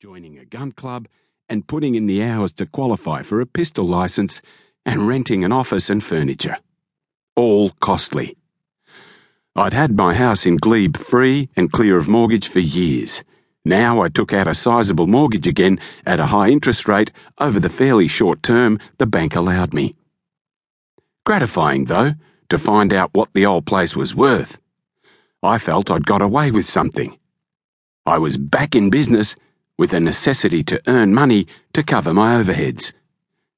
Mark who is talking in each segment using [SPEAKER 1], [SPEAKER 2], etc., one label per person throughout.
[SPEAKER 1] joining a gun club, and putting in the hours to qualify for a pistol license and renting an office and furniture. All costly. I'd had my house in Glebe free and clear of mortgage for years. Now I took out a sizable mortgage again at a high interest rate over the fairly short term the bank allowed me. Gratifying, though, to find out what the old place was worth. I felt I'd got away with something. I was back in business with a necessity to earn money to cover my overheads.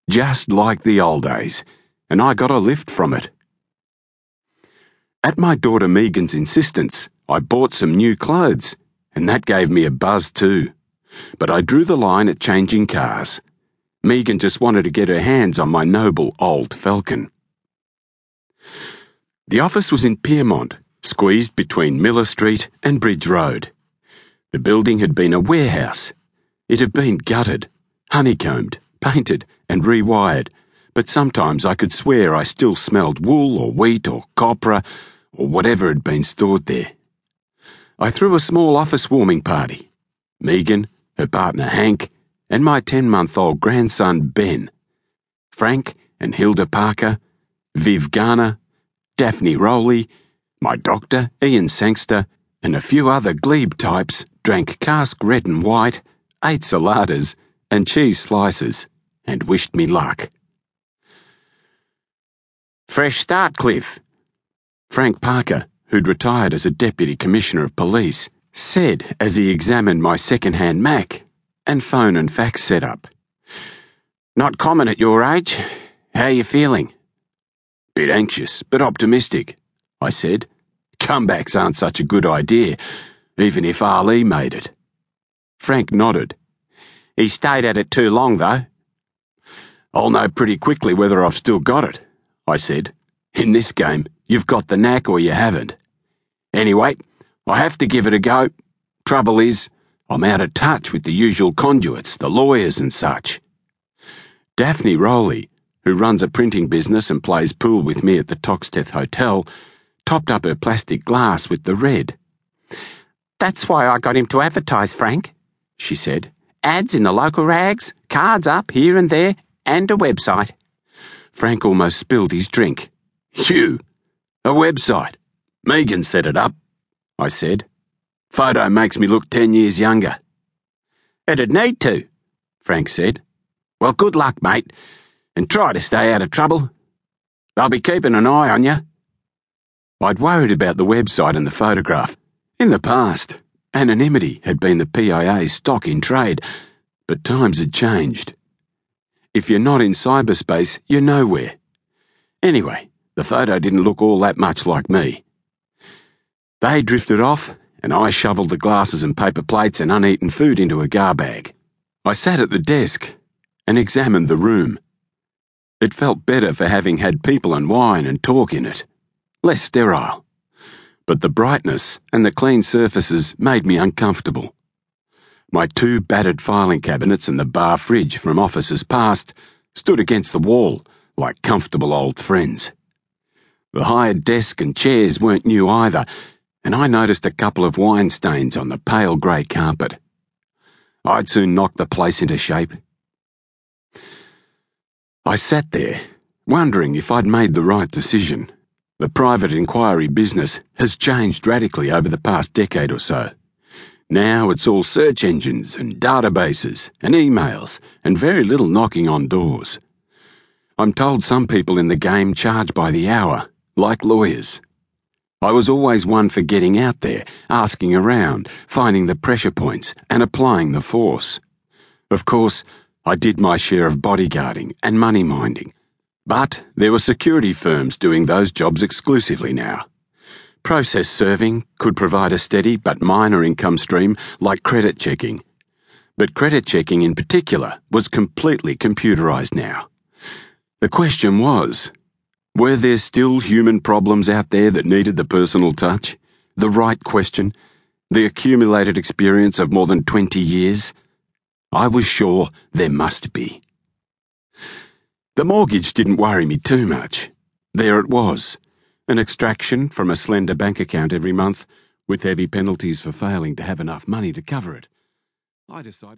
[SPEAKER 1] Just like the old days, and I got a lift from it. At my daughter Megan's insistence, I bought some new clothes, and that gave me a buzz too. But I drew the line at changing cars. Megan just wanted to get her hands on my noble old Falcon. The office was in Pyrmont, squeezed between Miller Street and Bridge Road. The building had been a warehouse. It had been gutted, honeycombed, painted, and rewired, but sometimes I could swear I still smelled wool or wheat or copra or whatever had been stored there. I threw a small office warming party. Megan, her partner Hank, and my 10 month old grandson Ben. Frank and Hilda Parker, Viv Garner, Daphne Rowley, my doctor Ian Sangster, and a few other glebe types drank cask red and white, ate saladas and cheese slices, and wished me luck. Fresh start, Cliff, Frank Parker, who'd retired as a Deputy Commissioner of Police, said as he examined my second-hand Mac and phone and fax setup. Not common at your age. How you feeling? Bit anxious, but optimistic, I said. Comebacks aren't such a good idea, even if Ali made it. Frank nodded. He stayed at it too long, though. I'll know pretty quickly whether I've still got it, I said. In this game, You've got the knack or you haven't. Anyway, I have to give it a go. Trouble is, I'm out of touch with the usual conduits, the lawyers and such. Daphne Rowley, who runs a printing business and plays pool with me at the Toxteth Hotel, topped up her plastic glass with the red.
[SPEAKER 2] That's why I got him to advertise, Frank, she said. Ads in the local rags, cards up here and there, and a website.
[SPEAKER 1] Frank almost spilled his drink. You! A website. Megan set it up, I said. Photo makes me look ten years younger.
[SPEAKER 2] It'd need to, Frank said.
[SPEAKER 1] Well, good luck, mate, and try to stay out of trouble. I'll be keeping an eye on you. I'd worried about the website and the photograph. In the past, anonymity had been the PIA's stock in trade, but times had changed. If you're not in cyberspace, you're nowhere. Anyway, the photo didn't look all that much like me. They drifted off, and I shoveled the glasses and paper plates and uneaten food into a gar bag. I sat at the desk and examined the room. It felt better for having had people and wine and talk in it, less sterile. But the brightness and the clean surfaces made me uncomfortable. My two battered filing cabinets and the bar fridge from offices past stood against the wall like comfortable old friends. The hired desk and chairs weren't new either, and I noticed a couple of wine stains on the pale grey carpet. I'd soon knock the place into shape. I sat there, wondering if I'd made the right decision. The private inquiry business has changed radically over the past decade or so. Now it's all search engines and databases and emails and very little knocking on doors. I'm told some people in the game charge by the hour like lawyers. I was always one for getting out there, asking around, finding the pressure points, and applying the force. Of course, I did my share of bodyguarding and money minding, but there were security firms doing those jobs exclusively now. Process serving could provide a steady but minor income stream like credit checking. But credit checking in particular was completely computerized now. The question was, were there still human problems out there that needed the personal touch? The right question? The accumulated experience of more than 20 years? I was sure there must be. The mortgage didn't worry me too much. There it was an extraction from a slender bank account every month, with heavy penalties for failing to have enough money to cover it. I decided.